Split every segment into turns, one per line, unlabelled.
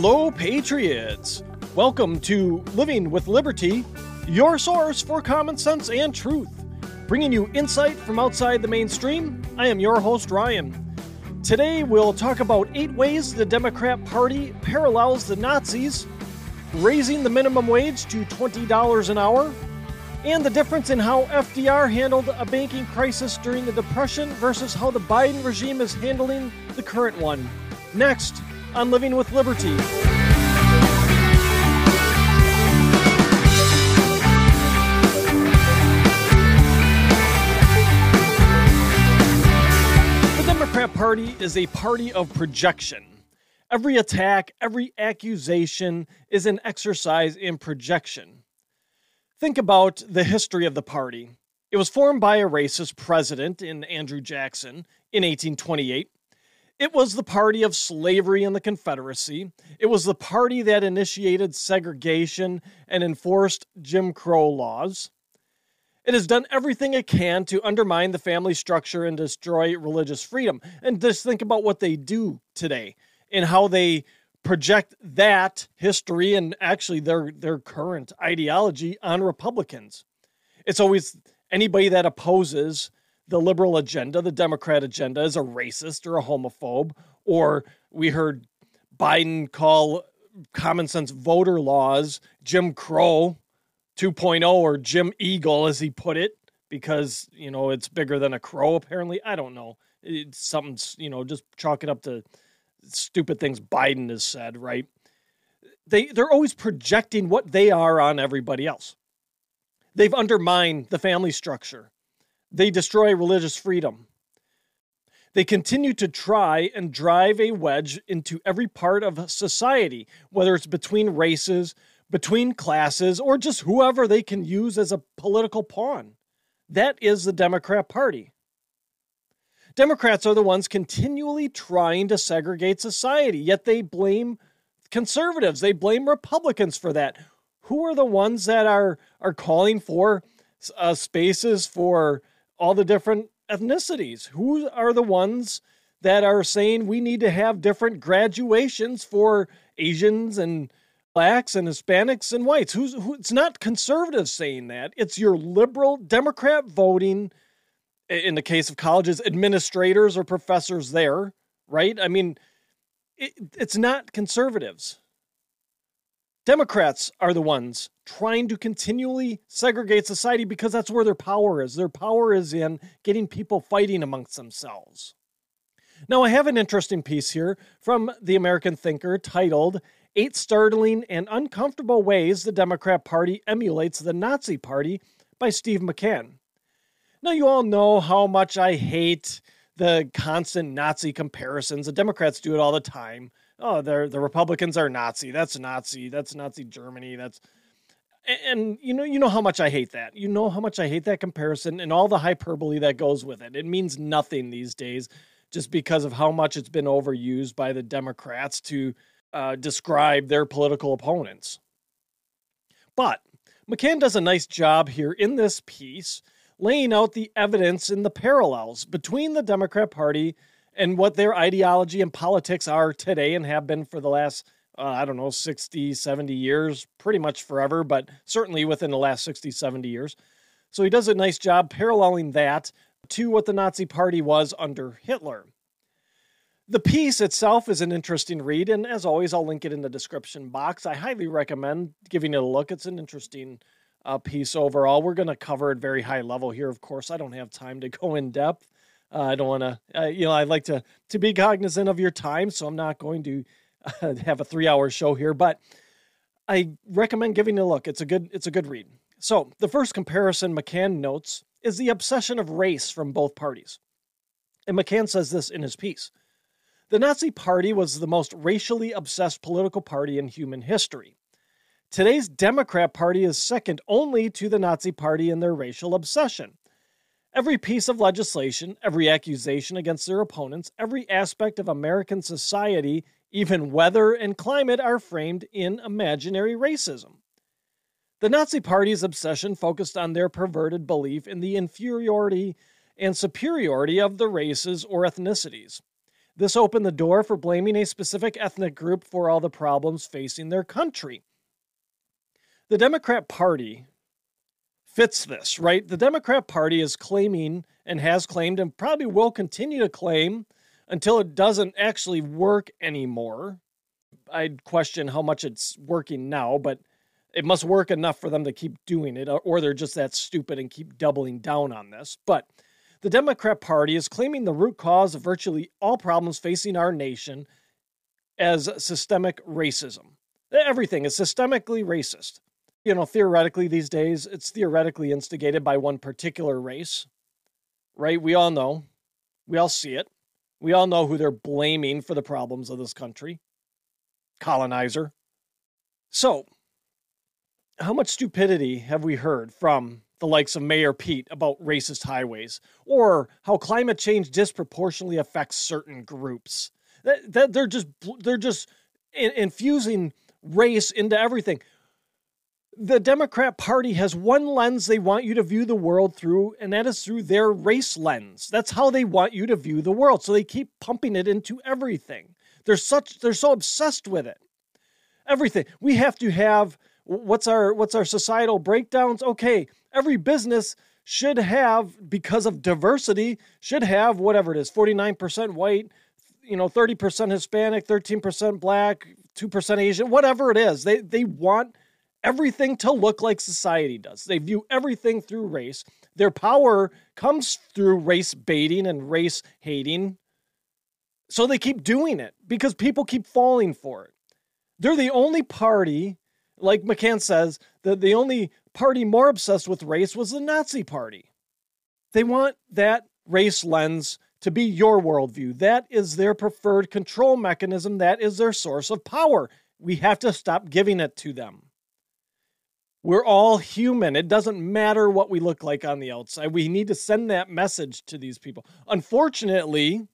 Hello, Patriots! Welcome to Living with Liberty, your source for common sense and truth. Bringing you insight from outside the mainstream, I am your host, Ryan. Today, we'll talk about eight ways the Democrat Party parallels the Nazis, raising the minimum wage to $20 an hour, and the difference in how FDR handled a banking crisis during the Depression versus how the Biden regime is handling the current one. Next on Living with Liberty. The Democrat Party is a party of projection. Every attack, every accusation is an exercise in projection. Think about the history of the party. It was formed by a racist president in Andrew Jackson in 1828. It was the party of slavery and the Confederacy. It was the party that initiated segregation and enforced Jim Crow laws. It has done everything it can to undermine the family structure and destroy religious freedom. And just think about what they do today and how they project that history and actually their their current ideology on Republicans. It's always anybody that opposes the liberal agenda, the Democrat agenda, is a racist or a homophobe. Or we heard Biden call common sense voter laws Jim Crow 2.0 or Jim Eagle, as he put it, because, you know, it's bigger than a crow, apparently. I don't know. It's something's, you know, just chalk it up to stupid things Biden has said, right? They, they're always projecting what they are on everybody else. They've undermined the family structure. They destroy religious freedom. They continue to try and drive a wedge into every part of society, whether it's between races, between classes, or just whoever they can use as a political pawn. That is the Democrat Party. Democrats are the ones continually trying to segregate society, yet they blame conservatives, they blame Republicans for that. Who are the ones that are are calling for uh, spaces for all the different ethnicities? Who are the ones that are saying we need to have different graduations for Asians and blacks and Hispanics and whites? Who's who, it's not conservatives saying that. It's your liberal Democrat voting in the case of colleges, administrators or professors there, right? I mean, it, it's not conservatives. Democrats are the ones trying to continually segregate society because that's where their power is. Their power is in getting people fighting amongst themselves. Now, I have an interesting piece here from the American Thinker titled Eight Startling and Uncomfortable Ways the Democrat Party Emulates the Nazi Party by Steve McCann. Now, you all know how much I hate the constant Nazi comparisons. The Democrats do it all the time. Oh, they're, the Republicans are Nazi. That's Nazi. That's Nazi Germany. That's and you know you know how much I hate that. You know how much I hate that comparison and all the hyperbole that goes with it. It means nothing these days, just because of how much it's been overused by the Democrats to uh, describe their political opponents. But McCann does a nice job here in this piece laying out the evidence and the parallels between the Democrat Party and what their ideology and politics are today and have been for the last, uh, I don't know, 60, 70 years, pretty much forever, but certainly within the last 60, 70 years. So he does a nice job paralleling that to what the Nazi Party was under Hitler. The piece itself is an interesting read, and as always, I'll link it in the description box. I highly recommend giving it a look. It's an interesting uh, piece overall. We're going to cover it very high level here. Of course, I don't have time to go in depth. Uh, I don't want to, uh, you know, I'd like to to be cognizant of your time, so I'm not going to uh, have a three hour show here. But I recommend giving it a look. It's a good it's a good read. So the first comparison McCann notes is the obsession of race from both parties, and McCann says this in his piece. The Nazi Party was the most racially obsessed political party in human history. Today's Democrat Party is second only to the Nazi Party in their racial obsession. Every piece of legislation, every accusation against their opponents, every aspect of American society, even weather and climate, are framed in imaginary racism. The Nazi Party's obsession focused on their perverted belief in the inferiority and superiority of the races or ethnicities. This opened the door for blaming a specific ethnic group for all the problems facing their country. The Democrat Party fits this, right? The Democrat Party is claiming and has claimed and probably will continue to claim until it doesn't actually work anymore. I'd question how much it's working now, but it must work enough for them to keep doing it, or they're just that stupid and keep doubling down on this. But the Democrat Party is claiming the root cause of virtually all problems facing our nation as systemic racism. Everything is systemically racist. You know, theoretically, these days, it's theoretically instigated by one particular race, right? We all know. We all see it. We all know who they're blaming for the problems of this country colonizer. So, how much stupidity have we heard from the likes of Mayor Pete about racist highways, or how climate change disproportionately affects certain groups? That, that they're just they're just infusing race into everything. The Democrat Party has one lens they want you to view the world through, and that is through their race lens. That's how they want you to view the world. So they keep pumping it into everything. They're such they're so obsessed with it. Everything. We have to have what's our what's our societal breakdowns? Okay, every business should have because of diversity should have whatever it is 49% white you know 30% hispanic 13% black 2% asian whatever it is they they want everything to look like society does they view everything through race their power comes through race baiting and race hating so they keep doing it because people keep falling for it they're the only party like McCann says, that the only party more obsessed with race was the Nazi Party. They want that race lens to be your worldview. That is their preferred control mechanism. That is their source of power. We have to stop giving it to them. We're all human. It doesn't matter what we look like on the outside. We need to send that message to these people. Unfortunately,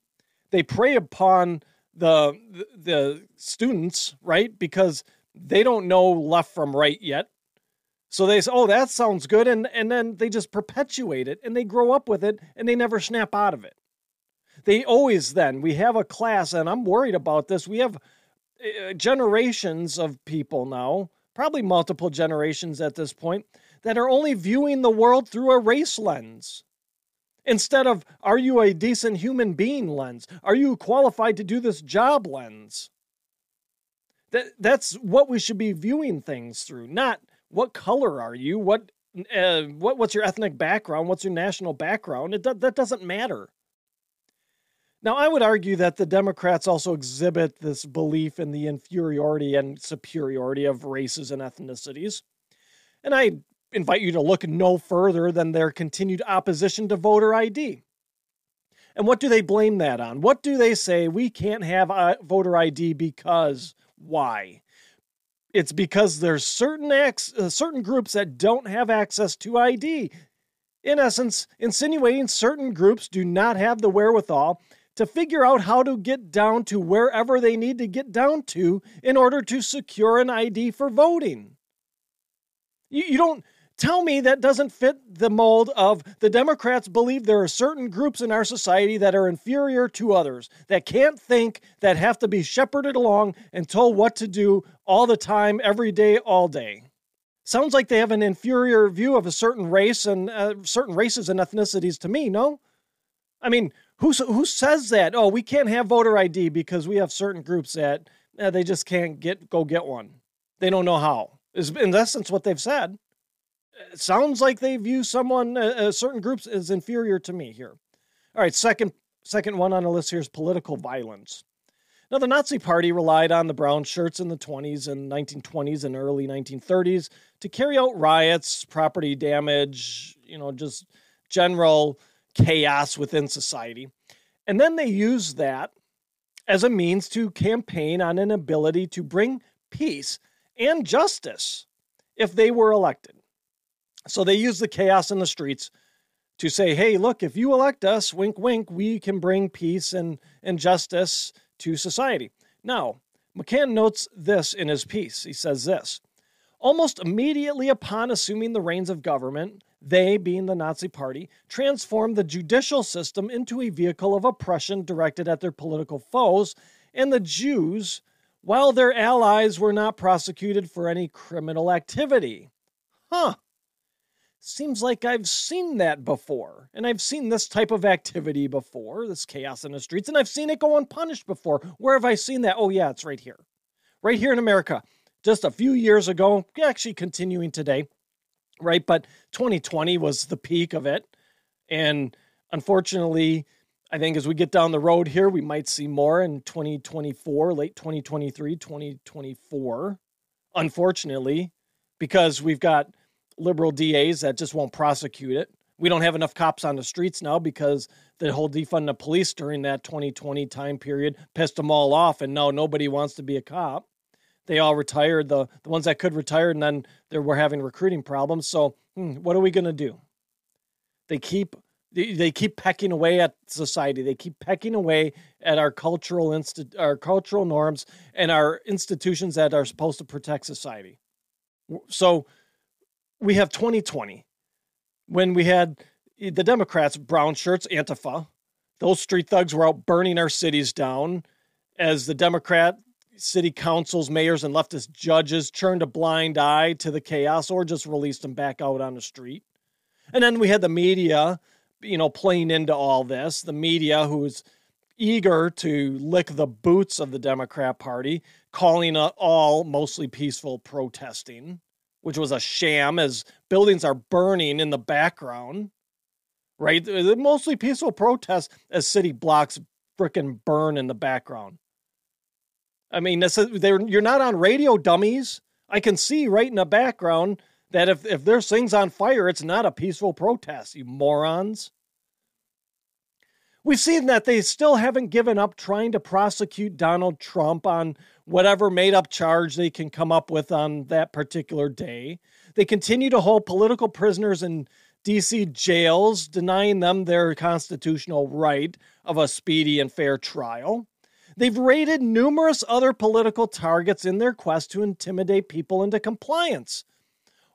they prey upon the the, students, right? Because they don't know left from right yet. So they say, oh, that sounds good. And, and then they just perpetuate it and they grow up with it and they never snap out of it. They always then, we have a class, and I'm worried about this. We have uh, generations of people now, probably multiple generations at this point, that are only viewing the world through a race lens. Instead of, are you a decent human being lens? Are you qualified to do this job lens? That that's what we should be viewing things through, not what color are you, what uh, what what's your ethnic background, what's your national background. It that doesn't matter. Now, I would argue that the Democrats also exhibit this belief in the inferiority and superiority of races and ethnicities. And I invite you to look no further than their continued opposition to voter ID. And what do they blame that on? What do they say we can't have uh, voter ID because why. It's because there's certain uh, certain groups that don't have access to ID. In essence, insinuating certain groups do not have the wherewithal to figure out how to get down to wherever they need to get down to in order to secure an ID for voting. You, you don't Tell me that doesn't fit the mold of the Democrats believe there are certain groups in our society that are inferior to others, that can't think, that have to be shepherded along and told what to do all the time, every day, all day. Sounds like they have an inferior view of a certain race and uh, certain races and ethnicities to me, no? I mean, who, who says that? Oh, we can't have voter ID because we have certain groups that uh, they just can't get go get one. They don't know how. Is in essence what they've said it sounds like they view someone, uh, certain groups, as inferior to me here. All right, second second one on the list here is political violence. Now, the Nazi Party relied on the brown shirts in the 20s and 1920s and early 1930s to carry out riots, property damage, you know, just general chaos within society. And then they use that as a means to campaign on an ability to bring peace and justice if they were elected. So they use the chaos in the streets to say, hey, look, if you elect us, wink, wink, we can bring peace and, and justice to society. Now, McCann notes this in his piece. He says this Almost immediately upon assuming the reins of government, They, being the Nazi Party, transformed the judicial system into a vehicle of oppression directed at their political foes, and the Jews, while their allies were not prosecuted for any criminal activity. Huh. Seems like I've seen that before. And I've seen this type of activity before, this chaos in the streets, and I've seen it go unpunished before. Where have I seen that? Oh, yeah, it's right here. Right here in America. Just a few years ago, actually continuing today, right? But 2020 was the peak of it. And unfortunately, I think as we get down the road here, we might see more in 2024, late 2023, 2024. Unfortunately, because we've got liberal DAs that just won't prosecute it. We don't have enough cops on the streets now because the whole defund the police during that 2020 time period pissed them all off, and now nobody wants to be a cop. They all retired, the, the ones that could retire, and then they were having recruiting problems. So, hmm, what are we going to do? They keep they keep pecking away at society. They keep pecking away at our cultural insti- our cultural norms and our institutions that are supposed to protect society. So we have 2020 when we had the Democrats, brown shirts, Antifa. Those street thugs were out burning our cities down as the Democrat city councils, mayors, and leftist judges turned a blind eye to the chaos or just released them back out on the street. And then we had the media, you know, playing into all this. The media, who is eager to lick the boots of the Democrat Party, calling it all mostly peaceful protesting which was a sham as buildings are burning in the background, right? Mostly peaceful protests as city blocks fricking burn in the background. I mean, this is, you're not on radio, dummies. I can see right in the background that if, if there's things on fire, it's not a peaceful protest, you morons. We've seen that they still haven't given up trying to prosecute Donald Trump on whatever made up charge they can come up with on that particular day. They continue to hold political prisoners in DC jails, denying them their constitutional right of a speedy and fair trial. They've raided numerous other political targets in their quest to intimidate people into compliance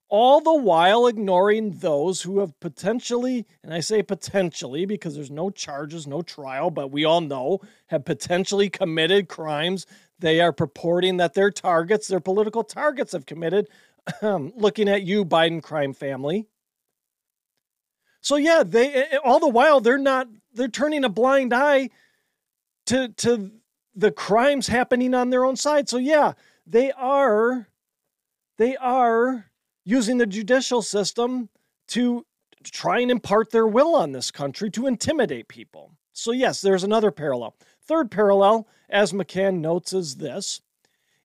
all the while ignoring those who have potentially, and I say potentially because there's no charges, no trial, but we all know have potentially committed crimes they are purporting that their targets, their political targets, have committed. Looking at you, Biden crime family. So yeah, they all the while they're not they're turning a blind eye to to the crimes happening on their own side. So yeah, they are they are using the judicial system to try and impart their will on this country to intimidate people. So, yes, there's another parallel. Third parallel, as McCann notes, is this.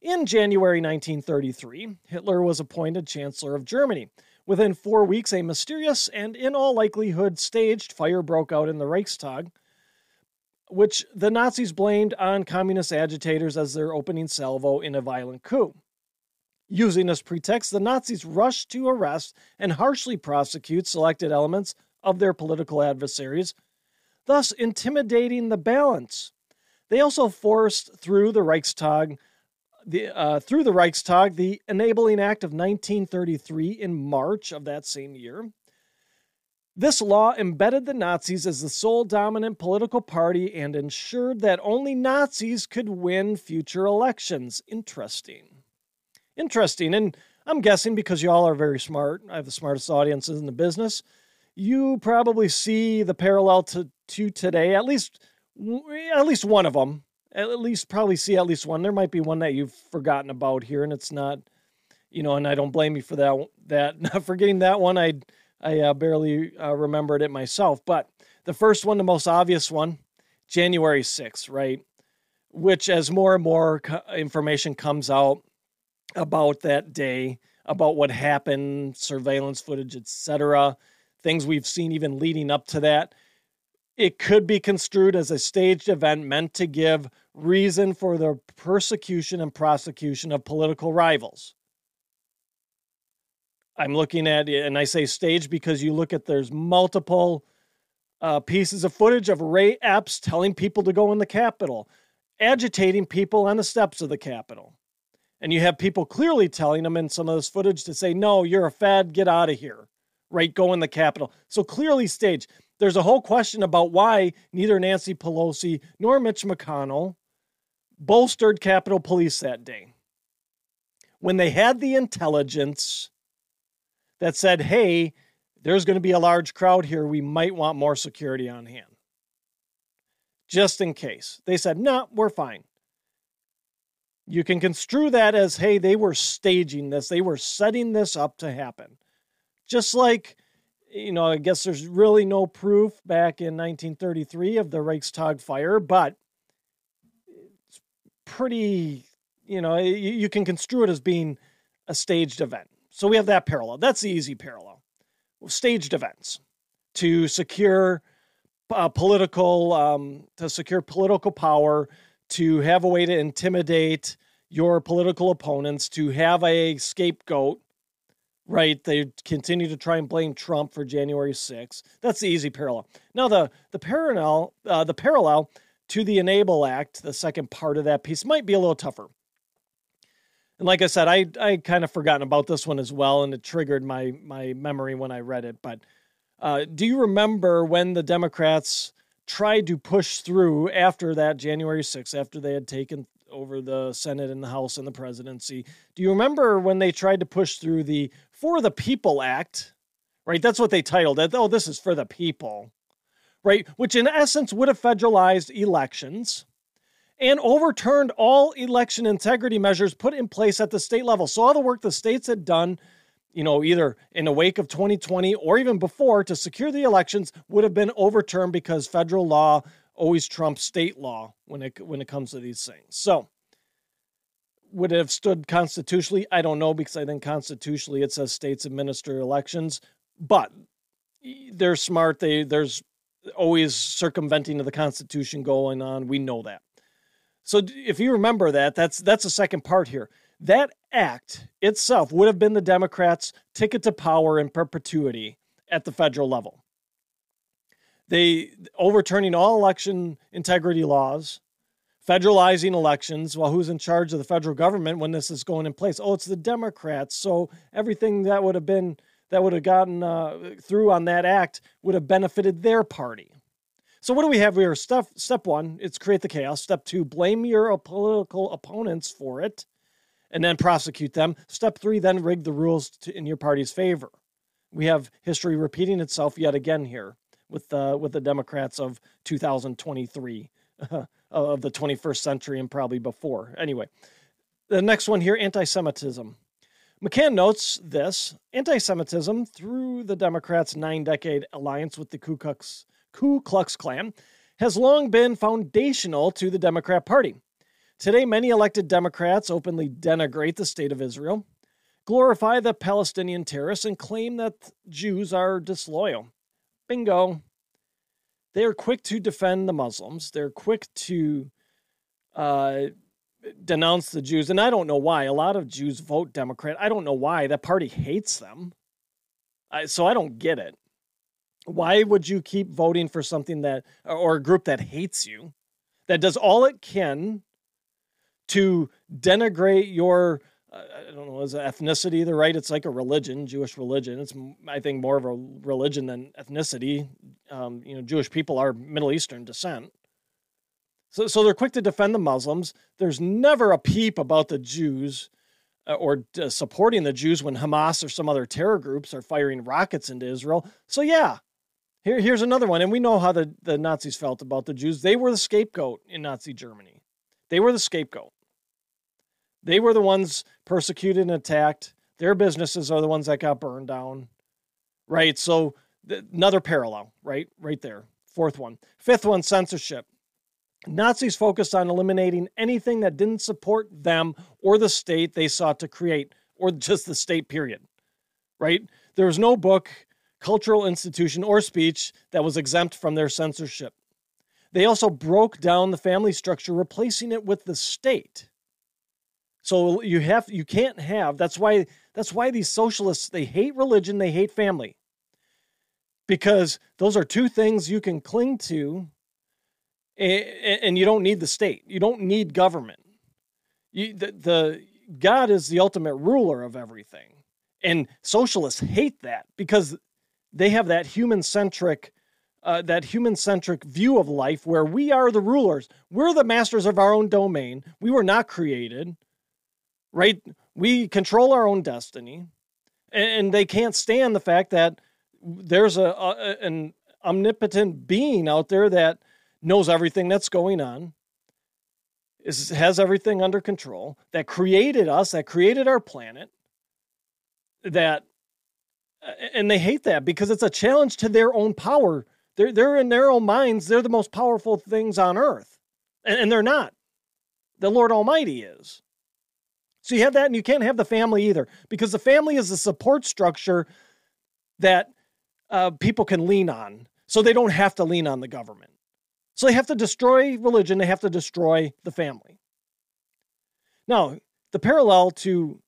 In January 1933, Hitler was appointed Chancellor of Germany. Within four weeks, a mysterious and, in all likelihood, staged fire broke out in the Reichstag, which the Nazis blamed on communist agitators as their opening salvo in a violent coup. Using this pretext, the Nazis rushed to arrest and harshly prosecute selected elements of their political adversaries, thus intimidating the balance. They also forced through the Reichstag the, uh, through the Reichstag the Enabling Act of 1933 in March of that same year. This law embedded the Nazis as the sole dominant political party and ensured that only Nazis could win future elections. Interesting. Interesting. And I'm guessing because y'all are very smart, I have the smartest audiences in the business, you probably see the parallel to, to today, at least at least one of them. At least probably see at least one. There might be one that you've forgotten about here, and it's not, you know, and I don't blame you for that. That not forgetting that one, I I uh, barely uh, remembered it myself. But the first one, the most obvious one, January 6th, right? Which, as more and more information comes out, about that day, about what happened, surveillance footage, etc., things we've seen even leading up to that. It could be construed as a staged event meant to give reason for the persecution and prosecution of political rivals. I'm looking at and I say stage because you look at there's multiple uh, pieces of footage of Ray Epps telling people to go in the Capitol, agitating people on the steps of the Capitol. And you have people clearly telling them in some of this footage to say, no, you're a fad, get out of here. right, go in the Capitol. So clearly staged. There's a whole question about why neither Nancy Pelosi nor Mitch McConnell bolstered Capitol Police that day. When they had the intelligence that said, hey, there's going to be a large crowd here, we might want more security on hand. Just in case. They said, no, nah, we're fine. You can construe that as, hey, they were staging this, they were setting this up to happen. Just like, you know, I guess there's really no proof back in 1933 of the Reichstag fire, but it's pretty, you know, you, you can construe it as being a staged event. So we have that parallel. That's the easy parallel. Staged events to secure uh, political, um, to secure political power, to have a way to intimidate your political opponents, to have a scapegoat, right? They continue to try and blame Trump for January 6th. That's the easy parallel. Now the the parallel uh, the parallel to the Enable Act, the second part of that piece, might be a little tougher. And like I said, I I kind of forgotten about this one as well, and it triggered my my memory when I read it. But uh, do you remember when the Democrats tried to push through after that January 6th, after they had taken over the Senate and the House and the presidency. Do you remember when they tried to push through the For the People Act? Right? That's what they titled it. Oh, this is for the people. Right? Which in essence would have federalized elections and overturned all election integrity measures put in place at the state level. So all the work the states had done you know, either in the wake of 2020 or even before to secure the elections would have been overturned because federal law always trumps state law when it when it comes to these things. So, would it have stood constitutionally? I don't know because I think constitutionally it says states administer elections, but they're smart. They there's always circumventing of the Constitution going on. We know that. So if you remember that, that's that's the second part here. That act itself would have been the Democrats' ticket to power in perpetuity at the federal level. They overturning all election integrity laws, federalizing elections. Well, who's in charge of the federal government when this is going in place? Oh, it's the Democrats. So everything that would have been that would have gotten uh, through on that act would have benefited their party. So what do we have here? Step step one, it's create the chaos. Step two, blame your political opponents for it and then prosecute them. Step three, then rig the rules to, in your party's favor. We have history repeating itself yet again here with the with the Democrats of 2023 of the 21st century and probably before. Anyway, the next one here, anti-Semitism. McCann notes this anti Semitism through the Democrats' nine decade alliance with the Ku Klux, Ku Klux Klan has long been foundational to the Democrat Party. Today, many elected Democrats openly denigrate the state of Israel, glorify the Palestinian terrorists, and claim that Jews are disloyal. Bingo. They are quick to defend the Muslims. They're quick to uh, denounce the Jews. And I don't know why. A lot of Jews vote Democrat. I don't know why. That party hates them. I, so I don't get it. Why would you keep voting for something that, or a group that hates you, that does all it can to denigrate your I don't know, is ethnicity the right? It's like a religion, Jewish religion. It's I think more of a religion than ethnicity. Um, you know, Jewish people are Middle Eastern descent, so so they're quick to defend the Muslims. There's never a peep about the Jews uh, or uh, supporting the Jews when Hamas or some other terror groups are firing rockets into Israel. So yeah, here here's another one, and we know how the the Nazis felt about the Jews. They were the scapegoat in Nazi Germany. They were the scapegoat. They were the ones persecuted and attacked. Their businesses are the ones that got burned down. Right? So th- another parallel, right? Right there. Fourth one. Fifth one censorship. Nazis focused on eliminating anything that didn't support them or the state they sought to create, or just the state, period. Right? There was no book, cultural institution, or speech that was exempt from their censorship. They also broke down the family structure, replacing it with the state. So you have you can't have that's why that's why these socialists they hate religion, they hate family. Because those are two things you can cling to and you don't need the state. You don't need government. You, the, the God is the ultimate ruler of everything. And socialists hate that because they have that human centric uh, that human centric view of life where we are the rulers. We're the masters of our own domain. We were not created, right? We control our own destiny. And, they can't stand the fact that there's a, a an omnipotent being out there that knows everything that's going on, is, has everything under control, that created us, that created our planet, that and they hate that because it's a challenge to their own power they're, they're in their own minds, they're the most powerful things on earth. And, and they're not. The Lord Almighty is. So you have that, and you can't have the family either, because the family is a support structure that uh, people can lean on. So they don't have to lean on the government. So they have to destroy religion, they have to destroy the family. Now, the parallel to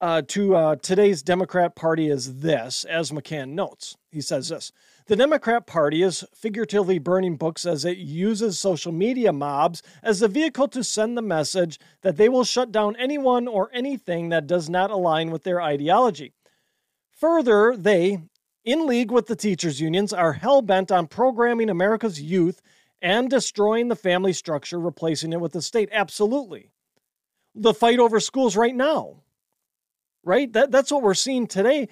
uh, to uh, today's Democrat Party is this, as McCann notes. He says this The Democrat Party is figuratively burning books as it uses social media mobs as a vehicle to send the message that they will shut down anyone or anything that does not align with their ideology. Further, they, in league with the teachers' unions, are hell bent on programming America's youth and destroying the family structure, replacing it with the state. Absolutely. The fight over schools right now right? That that's what we're seeing today,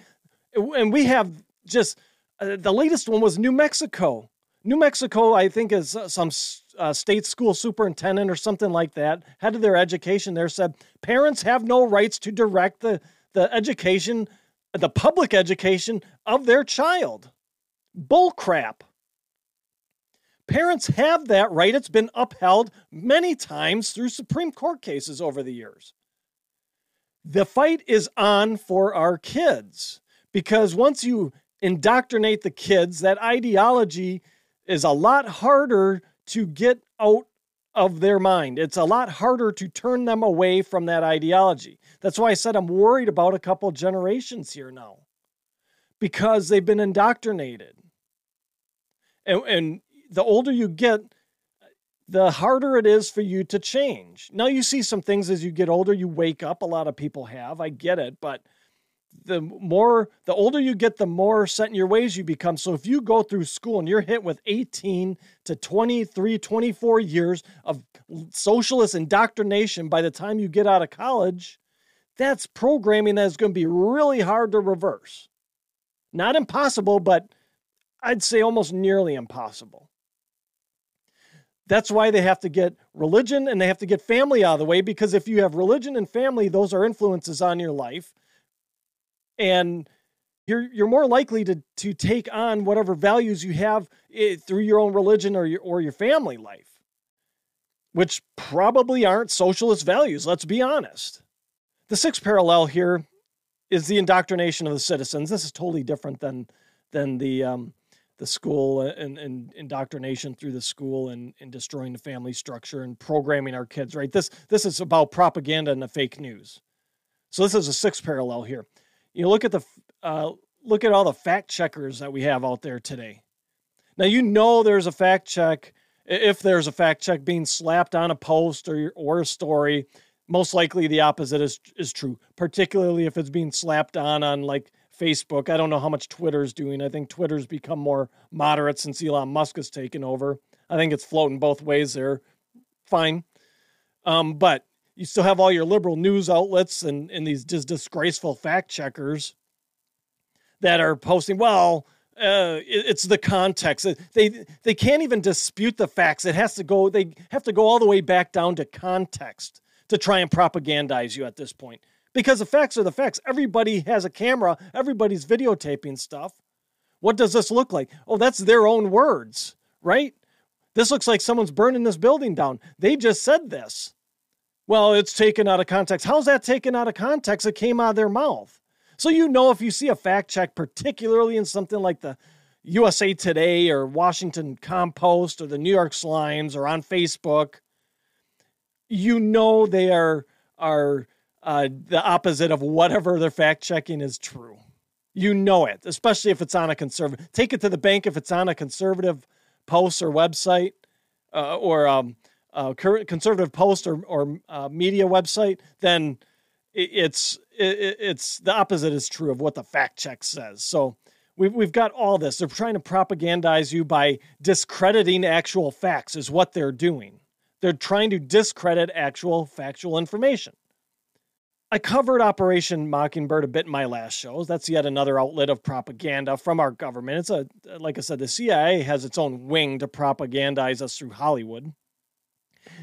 and we have just uh, the latest one was New Mexico. New Mexico, I think, is uh, some uh, state school superintendent or something like that, head of their education there said parents have no rights to direct the the education, the public education of their child. Bull crap. Parents have that right. It's been upheld many times through Supreme Court cases over the years the fight is on for our kids because once you indoctrinate the kids, that ideology is a lot harder to get out of their mind. It's a lot harder to turn them away from that ideology. That's why I said I'm worried about a couple generations here now because they've been indoctrinated. And, and the older you get, the harder it is for you to change. Now, you see some things as you get older, you wake up. A lot of people have. I get it. But the more, the older you get, the more set in your ways you become. So if you go through school and you're hit with 18 to 23, 24 years of socialist indoctrination by the time you get out of college, that's programming that is going to be really hard to reverse. Not impossible, but I'd say almost nearly impossible. That's why they have to get religion and they have to get family out of the way because if you have religion and family, those are influences on your life. And you're you're more likely to to take on whatever values you have eh, through your own religion or your or your family life, which probably aren't socialist values. Let's be honest. The sixth parallel here is the indoctrination of the citizens. This is totally different than than the um, the school and, and indoctrination through the school and, and destroying the family structure and programming our kids, right? This this is about propaganda and the fake news. So this is a sixth parallel here. You look at the uh, look at all the fact checkers that we have out there today. Now you know there's a fact check if there's a fact check being slapped on a post or or a story. Most likely the opposite is is true, particularly if it's being slapped on on like Facebook. I don't know how much Twitter's doing. I think Twitter's become more moderate since Elon Musk has taken over. I think it's floating both ways there. Fine. Um, but you still have all your liberal news outlets and, and these just disgraceful fact checkers that are posting, well, uh, it, it's the context. They they can't even dispute the facts. It has to go. They have to go all the way back down to context to try and propagandize you at this point because the facts are the facts. Everybody has a camera, everybody's videotaping stuff. What does this look like? Oh, that's their own words, right? This looks like someone's burning this building down. They just said this. Well, it's taken out of context. How's that taken out of context? It came out of their mouth. So you know if you see a fact check, particularly in something like the USA Today or Washington Compost or the New York Slimes or on Facebook, you know they are are uh, the opposite of whatever they're fact checking is true. You know it, especially if it's on a conservative. Take it to the bank if it's on a conservative post or website uh, or um, conservative post or, or uh, media website, then it's it, it's the opposite is true of what the fact check says. So We've, we've got all this. They're trying to propagandize you by discrediting actual facts, is what they're doing. They're trying to discredit actual factual information. I covered Operation Mockingbird a bit in my last shows. That's yet another outlet of propaganda from our government. It's a, like I said, the CIA has its own wing to propagandize us through Hollywood.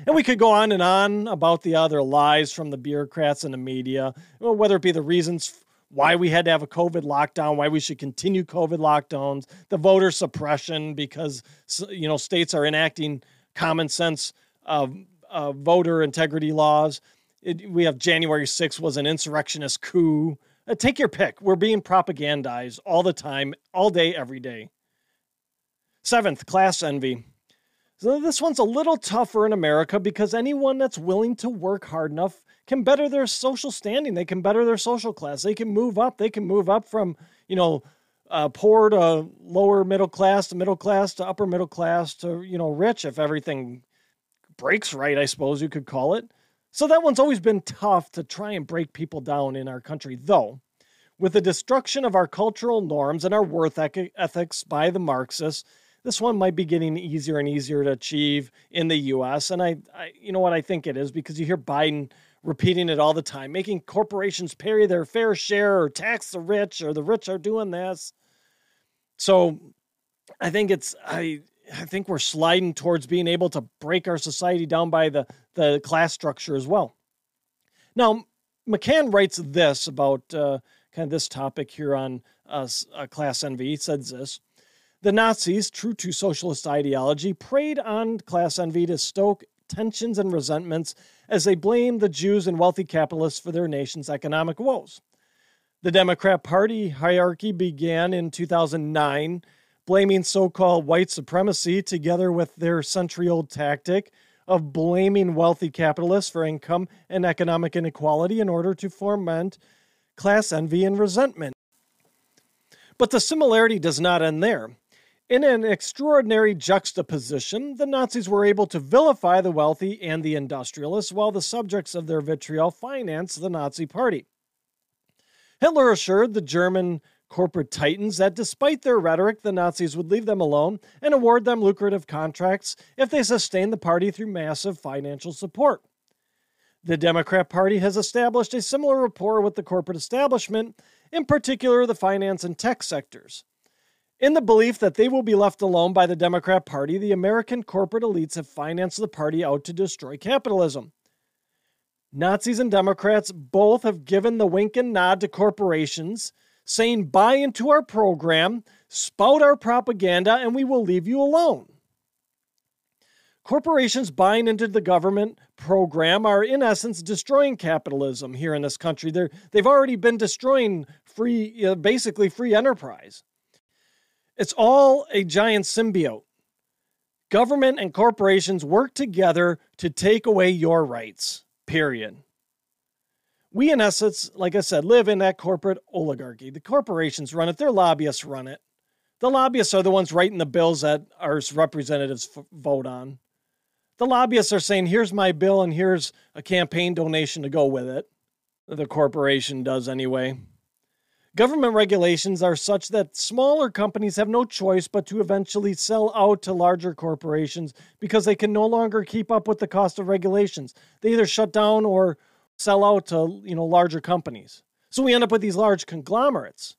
And we could go on and on about the other lies from the bureaucrats and the media, whether it be the reasons why we had to have a COVID lockdown, why we should continue COVID lockdowns, the voter suppression because you know states are enacting common sense uh, uh, voter integrity laws. It, we have January 6th was an insurrectionist coup. Uh, take your pick. We're being propagandized all the time, all day, every day. Seventh, class envy. So this one's a little tougher in America because anyone that's willing to work hard enough can better their social standing. They can better their social class. They can move up. They can move up from, you know, uh, poor to lower middle class to middle class to upper middle class to, you know, rich if everything breaks right, I suppose you could call it. So that one's always been tough to try and break people down in our country, though. With the destruction of our cultural norms and our worth ethics by the Marxists, this one might be getting easier and easier to achieve in the US. And I, I, you know what I think it is because you hear Biden repeating it all the time, making corporations pay their fair share or tax the rich or the rich are doing this. So I think it's I I think we're sliding towards being able to break our society down by the, the class structure as well. Now, McCann writes this about uh, kind of this topic here on uh, uh, class envy. He says this the Nazis, true to socialist ideology, preyed on class envy to stoke tensions and resentments as they blamed the Jews and wealthy capitalists for their nation's economic woes. The Democrat Party hierarchy began in 2009, blaming so called white supremacy together with their century old tactic of blaming wealthy capitalists for income and economic inequality in order to foment class envy and resentment. But the similarity does not end there. In an extraordinary juxtaposition, the Nazis were able to vilify the wealthy and the industrialists, while the subjects of their vitriol financed the Nazi Party. Hitler assured the German corporate titans that despite their rhetoric, the Nazis would leave them alone and award them lucrative contracts if they sustained the party through massive financial support. The Democrat Party has established a similar rapport with the corporate establishment, in particular the finance and tech sectors. In the belief that they will be left alone by the Democrat Party, the American corporate elites have financed the party out to destroy capitalism. Nazis and Democrats both have given the wink and nod to corporations, saying, buy into our program, spout our propaganda, and we will leave you alone. Corporations buying into the government program are, in essence, destroying capitalism here in this country. They're, they've already been destroying free, uh, basically free enterprise. It's all a giant symbiote. Government and corporations work together to take away your rights, period. We, in essence, like I said, live in that corporate oligarchy. The corporations run it, their lobbyists run it. The lobbyists are the ones writing the bills that our representatives f- vote on. The lobbyists are saying, here's my bill and here's a campaign donation to go with it. The corporation does anyway. Government regulations are such that smaller companies have no choice but to eventually sell out to larger corporations because they can no longer keep up with the cost of regulations. They either shut down or sell out to, you know, larger companies. So we end up with these large conglomerates.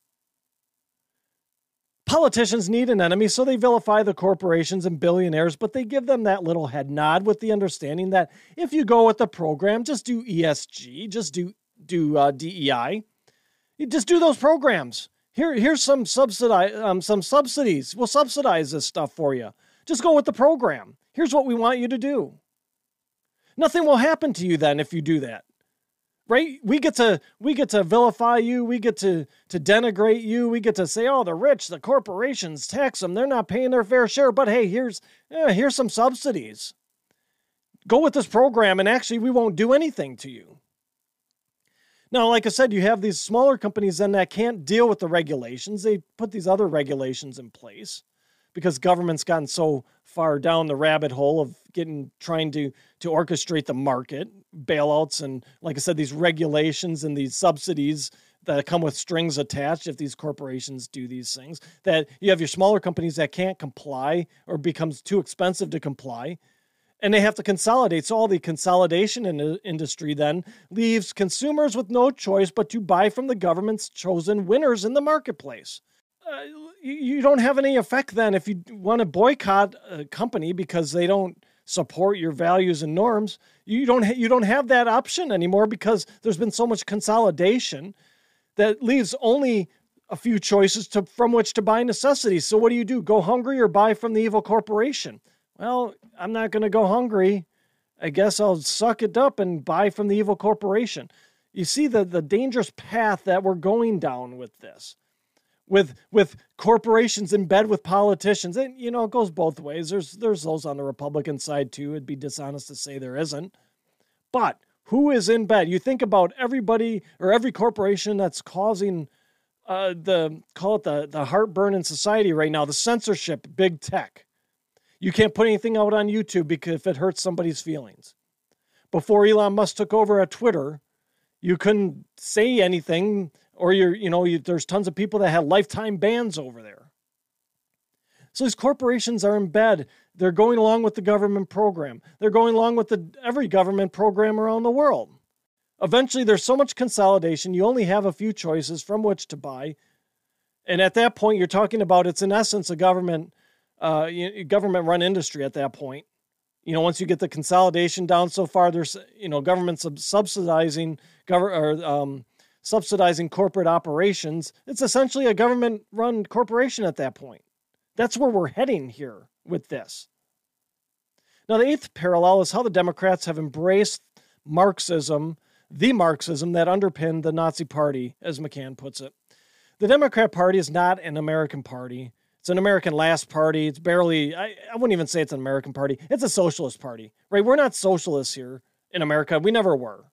Politicians need an enemy, so they vilify the corporations and billionaires, but they give them that little head nod with the understanding that if you go with the program, just do ESG, just do do uh, DEI just do those programs. Here, here's some subsidize, um, some subsidies. We'll subsidize this stuff for you. Just go with the program. Here's what we want you to do. Nothing will happen to you then if you do that. Right? We get to we get to vilify you, we get to to denigrate you, we get to say, oh, the rich, the corporations, tax them, they're not paying their fair share. But hey, here's eh, here's some subsidies. Go with this program, and actually, we won't do anything to you. Now, like I said, you have these smaller companies then that can't deal with the regulations. They put these other regulations in place because government's gotten so far down the rabbit hole of getting trying to to orchestrate the market, bailouts and like I said these regulations and these subsidies that come with strings attached if these corporations do these things. That you have your smaller companies that can't comply or becomes too expensive to comply and they have to consolidate. So all the consolidation in the industry then leaves consumers with no choice but to buy from the government's chosen winners in the marketplace. Uh, you don't have any effect then if you want to boycott a company because they don't support your values and norms. You don't ha- you don't have that option anymore because there's been so much consolidation that leaves only a few choices to from which to buy necessities. So what do you do? Go hungry or buy from the evil corporation? well, I'm not going to go hungry. I guess I'll suck it up and buy from the evil corporation. You see the, the dangerous path that we're going down with this. With with corporations in bed with politicians. And you know, it goes both ways. There's there's those on the Republican side too. It'd be dishonest to say there isn't. But who is in bed? You think about everybody or every corporation that's causing uh, the call it the the heartburn in society right now, the censorship, big tech you can't put anything out on YouTube because if it hurts somebody's feelings. Before Elon Musk took over at Twitter, you couldn't say anything, or you're, you know, you, there's tons of people that had lifetime bans over there. So these corporations are in bed. They're going along with the government program. They're going along with the every government program around the world. Eventually, there's so much consolidation, you only have a few choices from which to buy. And at that point, you're talking about it's in essence a government uh, government run industry at that point. You know, once you get the consolidation down so far, there's you know government subsidizing government or um, subsidizing corporate operations. It's essentially a government run corporation at that point. That's where we're heading here with this. Now, the eighth parallel is how the Democrats have embraced Marxism, the Marxism that underpinned the Nazi Party, as McCann puts it. The Democrat Party is not an American party. It's an American last party. It's barely, I, I wouldn't even say it's an American party. It's a socialist party, right? We're not socialists here in America. We never were,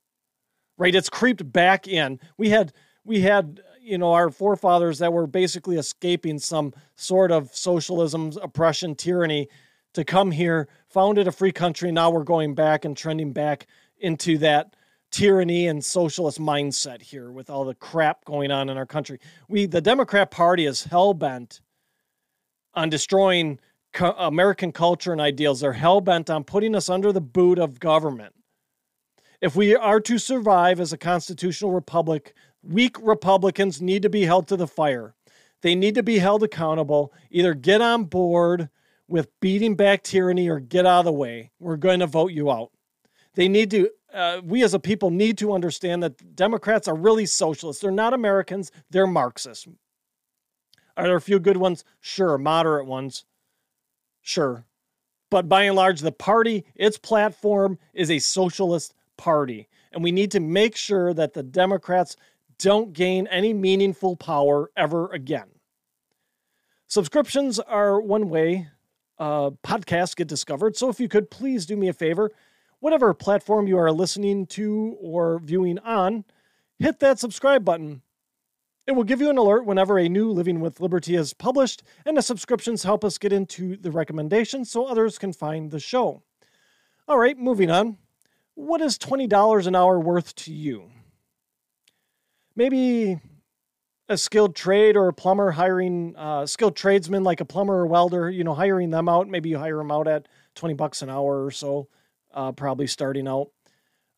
right? It's creeped back in. We had, we had, you know, our forefathers that were basically escaping some sort of socialism, oppression, tyranny to come here, founded a free country. Now we're going back and trending back into that tyranny and socialist mindset here with all the crap going on in our country. We, the Democrat Party, is hell bent on destroying American culture and ideals. They're hell bent on putting us under the boot of government. If we are to survive as a constitutional republic, weak Republicans need to be held to the fire. They need to be held accountable. Either get on board with beating back tyranny or get out of the way. We're going to vote you out. They need to, uh, we as a people need to understand that Democrats are really socialists. They're not Americans, they're Marxists. Are there a few good ones? Sure. Moderate ones? Sure. But by and large, the party, its platform is a socialist party. And we need to make sure that the Democrats don't gain any meaningful power ever again. Subscriptions are one way uh, podcasts get discovered. So if you could please do me a favor, whatever platform you are listening to or viewing on, hit that subscribe button it will give you an alert whenever a new Living with Liberty is published, and the subscriptions help us get into the recommendations so others can find the show. All right, moving on. What is $20 an hour worth to you? Maybe a skilled trade or a plumber hiring uh, skilled tradesmen like a plumber or welder, you know, hiring them out. Maybe you hire them out at 20 bucks an hour or so, uh, probably starting out.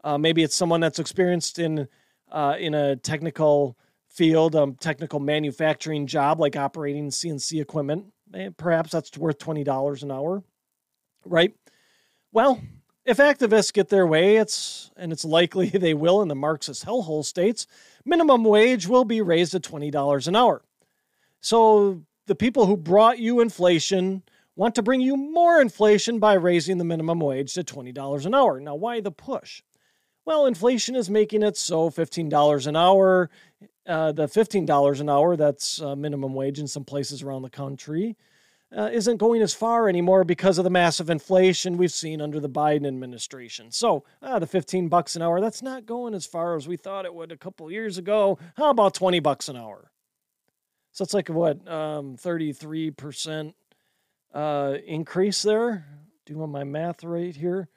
Uh, maybe it's someone that's experienced in uh, in a technical field, a um, technical manufacturing job like operating CNC equipment, eh, perhaps that's worth $20 an hour, right? Well, if activists get their way, it's and it's likely they will in the Marxist hellhole states, minimum wage will be raised to $20 an hour. So the people who brought you inflation want to bring you more inflation by raising the minimum wage to $20 an hour. Now, why the push? Well, inflation is making it so $15 an hour uh, the $15 an hour, that's uh, minimum wage in some places around the country, uh, isn't going as far anymore because of the massive inflation we've seen under the Biden administration. So, uh, the 15 bucks an hour, that's not going as far as we thought it would a couple years ago. How about 20 bucks an hour? So it's like what, um, 33% uh, increase there? Doing my math right here.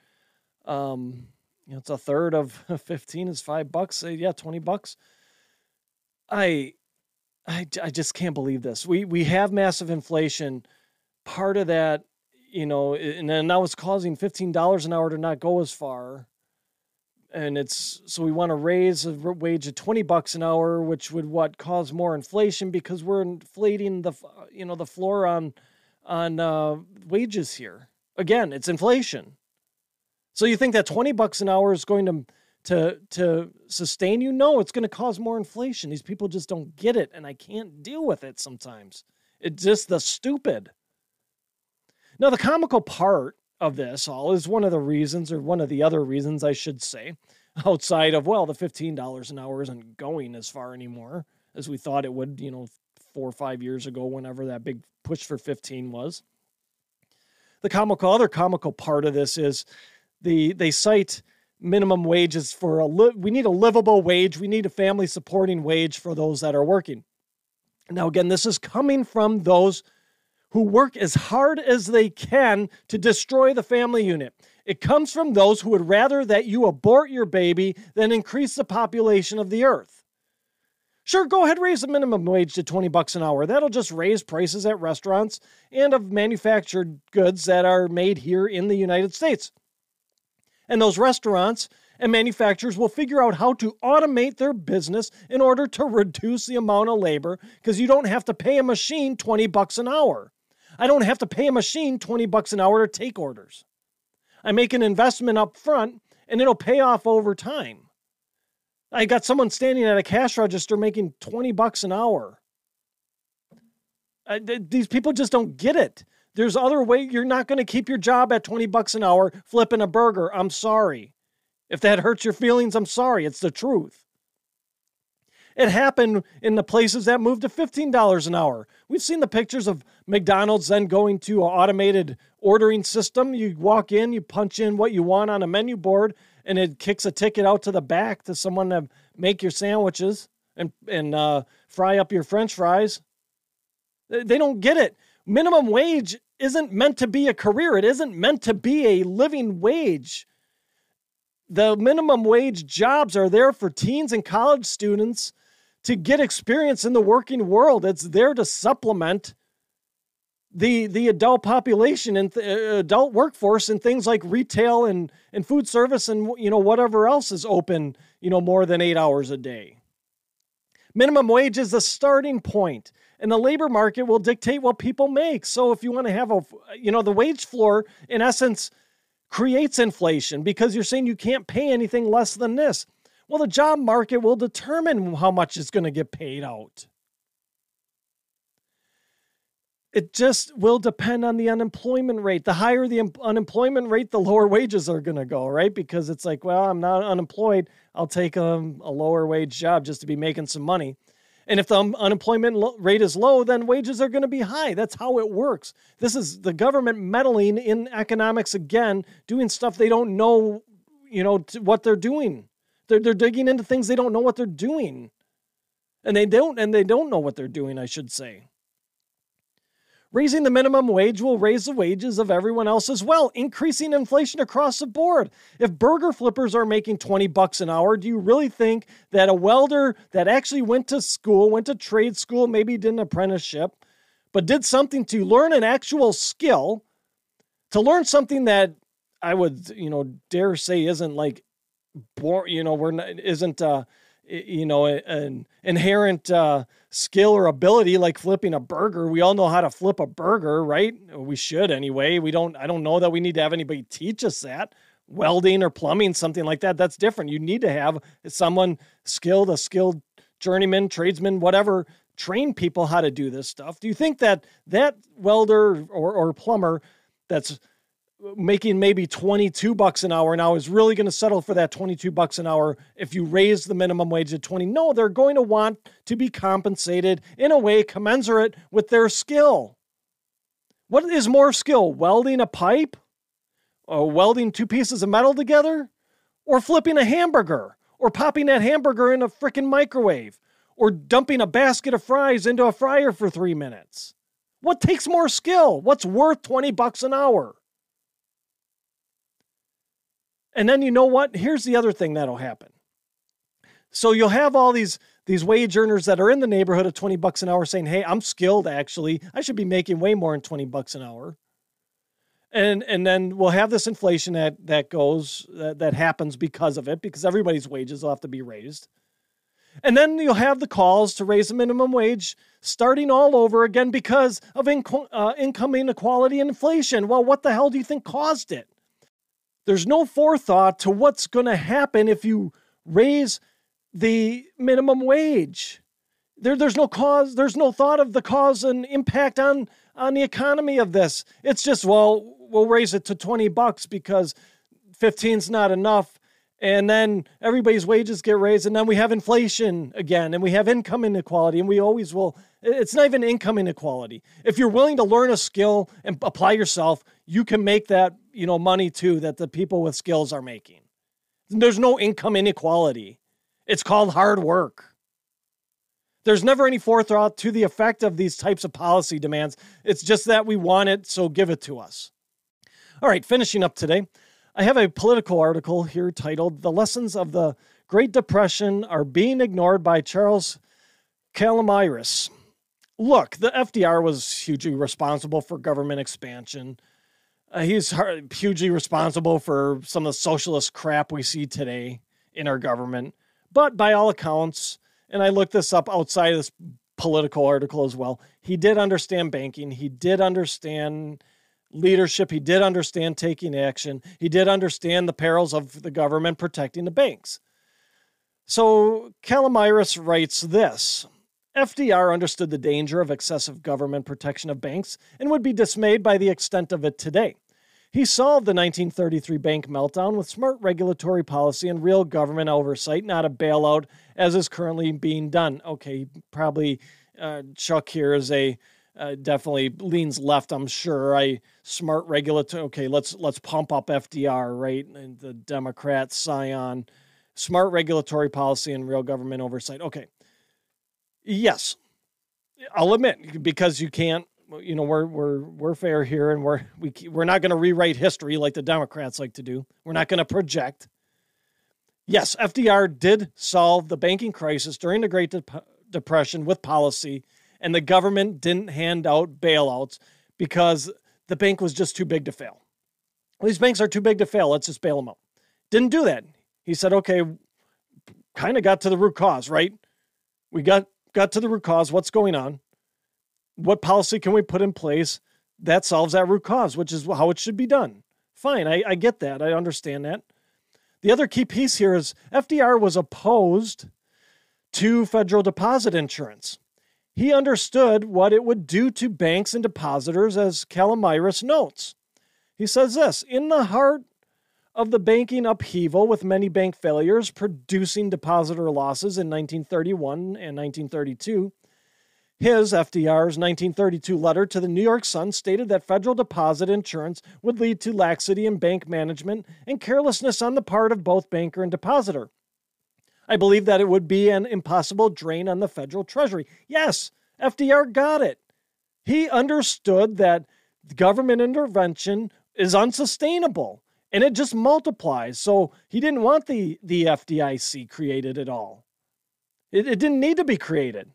Um, you know, it's a third of 15 is five bucks. yeah, 20 bucks I, I, I just can't believe this. We we have massive inflation. Part of that, you know, and then now it's causing fifteen dollars an hour to not go as far. And it's so we want to raise a wage of twenty bucks an hour, which would what cause more inflation because we're inflating the you know the floor on on uh, wages here. Again, it's inflation. So you think that twenty bucks an hour is going to to to sustain you? No, it's going to cause more inflation. These people just don't get it, and I can't deal with it sometimes. It's just the stupid. Now, the comical part of this all is one of the reasons, or one of the other reasons, I should say, outside of well, the fifteen dollars an hour isn't going as far anymore as we thought it would. You know, four or five years ago, whenever that big push for fifteen was. The comical other comical part of this is the they cite minimum wages for a li- we need a livable wage we need a family supporting wage for those that are working now again this is coming from those who work as hard as they can to destroy the family unit. It comes from those who would rather that you abort your baby than increase the population of the earth. Sure go ahead raise the minimum wage to 20 bucks an hour. That'll just raise prices at restaurants and of manufactured goods that are made here in the united states. And those restaurants and manufacturers will figure out how to automate their business in order to reduce the amount of labor because you don't have to pay a machine 20 bucks an hour. I don't have to pay a machine 20 bucks an hour to take orders. I make an investment up front and it'll pay off over time. I got someone standing at a cash register making 20 bucks an hour. th- these people just don't get it. There's other way you're not going to keep your job at 20 bucks an hour flipping a burger. I'm sorry. If that hurts your feelings, I'm sorry. It's the truth. It happened in the places that moved to $15 an hour. We've seen the pictures of McDonald's then going to an automated ordering system. You walk in, you punch in what you want on a menu board, and it kicks a ticket out to the back to someone to make your sandwiches and, and uh, fry up your french fries. They don't get it. Minimum wage isn't meant to be a career, it isn't meant to be a living wage. The minimum wage jobs are there for teens and college students to get experience in the working world. It's there to supplement the the adult population and th- uh, adult workforce and things like retail and and food service and you know whatever else is open you know more than 8 hours a day. Minimum wage is the starting point and the labor market will dictate what people make. So if you want to have a, you know, the wage floor in essence creates inflation because you're saying you can't pay anything less than this. Well, the job market will determine how much is going to get paid out. It just will depend on the unemployment rate. The higher the unemployment rate, the lower wages are going to go, right? Because it's like, well, I'm not unemployed. I'll take a, a lower wage job just to be making some money. And if the um, unemployment rate is low, then wages are going to be high. That's how it works. This is the government meddling in economics again, doing stuff they don't know, you know, what they're doing. They're, they're digging into things they don't know what they're doing. And they don't and they don't know what they're doing, I should say. Raising the minimum wage will raise the wages of everyone else as well, increasing inflation across the board. If burger flippers are making 20 bucks an hour, do you really think that a welder that actually went to school, went to trade school, maybe did an apprenticeship, but did something to learn an actual skill, to learn something that I would, you know, dare say isn't like, you know, we're not, isn't, uh, you know, an inherent uh, skill or ability like flipping a burger. We all know how to flip a burger, right? We should anyway. We don't. I don't know that we need to have anybody teach us that. Welding or plumbing, something like that. That's different. You need to have someone skilled, a skilled journeyman, tradesman, whatever, train people how to do this stuff. Do you think that that welder or, or plumber that's making maybe 22 bucks an hour now is really going to settle for that 22 bucks an hour if you raise the minimum wage to 20 no they're going to want to be compensated in a way commensurate with their skill. What is more skill welding a pipe or welding two pieces of metal together or flipping a hamburger or popping that hamburger in a freaking microwave or dumping a basket of fries into a fryer for 3 minutes? What takes more skill? What's worth 20 bucks an hour and then you know what? Here's the other thing that'll happen. So you'll have all these these wage earners that are in the neighborhood of 20 bucks an hour saying, "Hey, I'm skilled actually. I should be making way more than 20 bucks an hour." And and then we'll have this inflation that that goes that, that happens because of it because everybody's wages will have to be raised. And then you'll have the calls to raise the minimum wage starting all over again because of inco- uh, income inequality and inflation. Well, what the hell do you think caused it? There's no forethought to what's going to happen if you raise the minimum wage. There, there's no cause, there's no thought of the cause and impact on, on the economy of this. It's just, well, we'll raise it to 20 bucks because 15's not enough and then everybody's wages get raised and then we have inflation again and we have income inequality and we always will it's not even income inequality if you're willing to learn a skill and apply yourself you can make that you know money too that the people with skills are making. There's no income inequality. It's called hard work. There's never any forethought to the effect of these types of policy demands. It's just that we want it so give it to us. All right finishing up today I have a Politico article here titled The Lessons of the Great Depression Are Being Ignored by Charles Calomiris. Look, the FDR was hugely responsible for government expansion. Uh, he's hugely responsible for some of the socialist crap we see today in our government. But by all accounts, and I looked this up outside of this Politico article as well, he did understand banking. He did understand leadership. He did understand taking action. He did understand the perils of the government protecting the banks. So Calomiris writes this FDR understood the danger of excessive government protection of banks and would be dismayed by the extent of it today. He solved the 1933 bank meltdown with smart regulatory policy and real government oversight, not a bailout as is currently being done. Okay, probably uh, Chuck here is a uh, definitely leans left. I'm sure. I smart regulatory. Okay, let's let's pump up FDR, right? And the Democrats, Scion, smart regulatory policy and real government oversight. Okay, yes, I'll admit because you can't. You know, we're we're we're fair here, and we're we we're not going to rewrite history like the Democrats like to do. We're not going to project. Yes, FDR did solve the banking crisis during the Great Depression with policy and the government didn't hand out bailouts because the bank was just too big to fail. These banks are too big to fail. Let's just bail them out. Didn't do that. He said, okay, kind of got to the root cause, right? We got got to the root cause. What's going on? What policy can we put in place that solves that root cause, which is how it should be done? Fine, I, I get that. I understand that. The other key piece here is FDR was opposed to federal deposit insurance. He understood what it would do to banks and depositors, as Calomiris notes. He says this In the heart of the banking upheaval, with many bank failures producing depositor losses in 1931 and 1932, his, FDR's 1932 letter to the New York Sun stated that federal deposit insurance would lead to laxity in bank management and carelessness on the part of both banker and depositor. I believe that it would be an impossible drain on the federal treasury. Yes, FDR got it. He understood that government intervention is unsustainable and it just multiplies. So he didn't want the, the FDIC created at all. It, it didn't need to be created.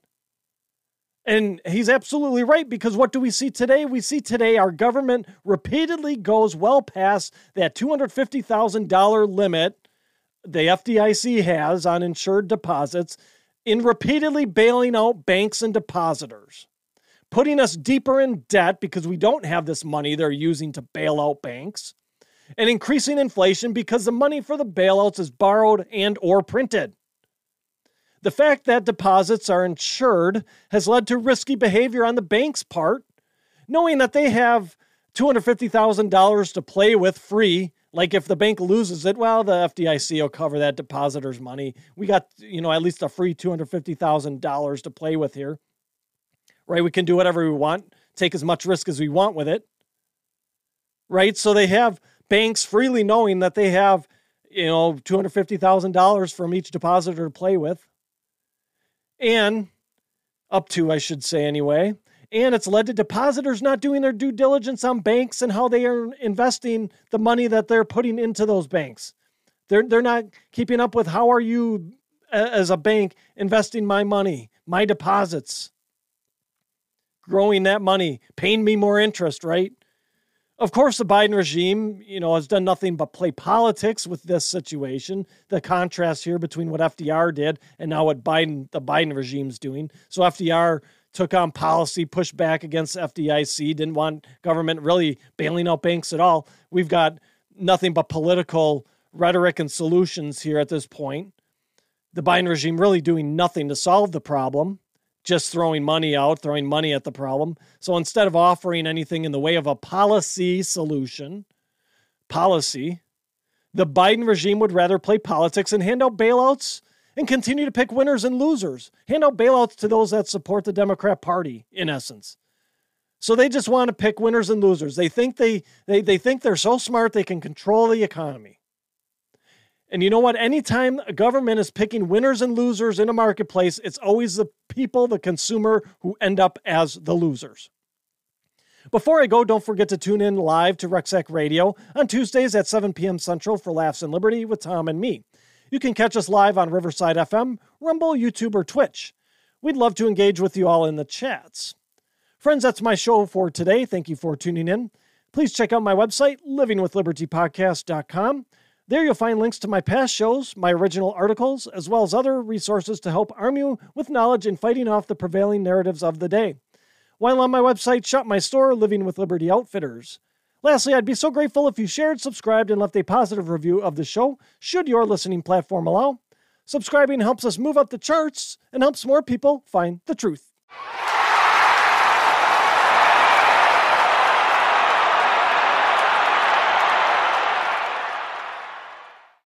And he's absolutely right because what do we see today? We see today our government repeatedly goes well past that $250,000 limit the FDIC has on insured deposits in repeatedly bailing out banks and depositors, putting us deeper in debt because we don't have this money they're using to bail out banks, and increasing inflation because the money for the bailouts is borrowed and or printed. The fact that deposits are insured has led to risky behavior on the bank's part, knowing that they have $250,000 to play with free like if the bank loses it, well, the FDIC will cover that depositor's money. We got, you know, at least a free $250,000 to play with here. Right? We can do whatever we want, take as much risk as we want with it. Right? So they have banks freely knowing that they have, you know, $250,000 from each depositor to play with. And up to, I should say anyway and it's led to depositors not doing their due diligence on banks and how they are investing the money that they're putting into those banks. They're they're not keeping up with how are you as a bank investing my money, my deposits, growing that money, paying me more interest, right? Of course, the Biden regime, you know, has done nothing but play politics with this situation. The contrast here between what FDR did and now what Biden, the Biden regime's doing. So FDR took on policy, pushed back against FDIC, didn't want government really bailing out banks at all. We've got nothing but political rhetoric and solutions here at this point. The Biden regime really doing nothing to solve the problem just throwing money out, throwing money at the problem. So instead of offering anything in the way of a policy solution, policy, the Biden regime would rather play politics and hand out bailouts and continue to pick winners and losers, hand out bailouts to those that support the Democrat Party, in essence. So they just want to pick winners and losers. They think they, they, they think they're so smart they can control the economy. And you know what? Anytime a government is picking winners and losers in a marketplace, it's always the people, the consumer, who end up as the losers. Before I go, don't forget to tune in live to Rucksack Radio on Tuesdays at 7 p.m. Central for Laughs and Liberty with Tom and me. You can catch us live on Riverside FM, Rumble, YouTube, or Twitch. We'd love to engage with you all in the chats. Friends, that's my show for today. Thank you for tuning in. Please check out my website, livingwithlibertypodcast.com. There you'll find links to my past shows, my original articles, as well as other resources to help arm you with knowledge in fighting off the prevailing narratives of the day. While on my website, shop my store, Living with Liberty Outfitters. Lastly, I'd be so grateful if you shared, subscribed, and left a positive review of the show, should your listening platform allow. Subscribing helps us move up the charts and helps more people find the truth.